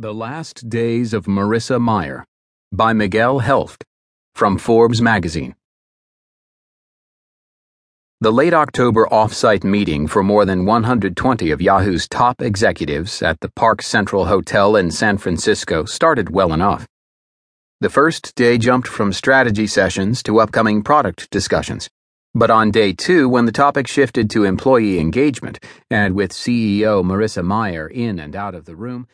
The Last Days of Marissa Mayer by Miguel Helft from Forbes magazine. The late October offsite meeting for more than 120 of Yahoo's top executives at the Park Central Hotel in San Francisco started well enough. The first day jumped from strategy sessions to upcoming product discussions. But on day two, when the topic shifted to employee engagement, and with CEO Marissa Mayer in and out of the room,